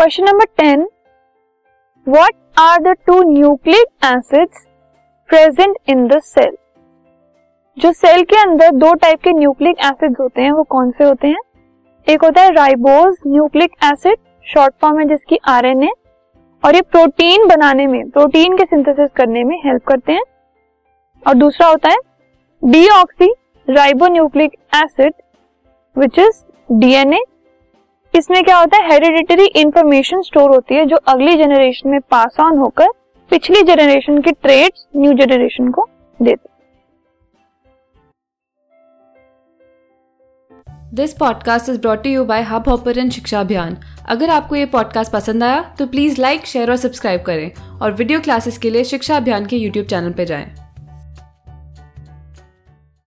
Question number ten what are the two nucleic acids present in the cell जो cell के अंदर दो type के न्यूक्लिक एसिड्स होते हैं, वो कौन से होते हैं? एक होता है ribose nucleic acid short form है जिसकी आरएनए और ये प्रोटीन बनाने में प्रोटीन के सिंथेसिस करने में हेल्प करते हैं। और दूसरा होता है deoxy ribo ribonucleic acid which is DNA इसमें क्या होता है हेरिडिटरी इंफॉर्मेशन स्टोर होती है, जो अगली जनरेशन में पास ऑन होकर पिछली जनरेशन की ट्रेड्स न्यू जनरेशन को देते this podcast is brought you by Hubhopper शिक्षा अभियान अगर आपको ये पॉडकास्ट पसंद आया तो प्लीज़ लाइक शेयर और सब्सक्राइब करें। और वीडियो क्लासेस के लिए शिक्षा अभियान के यूट्यूब चैनल पर जाएँ।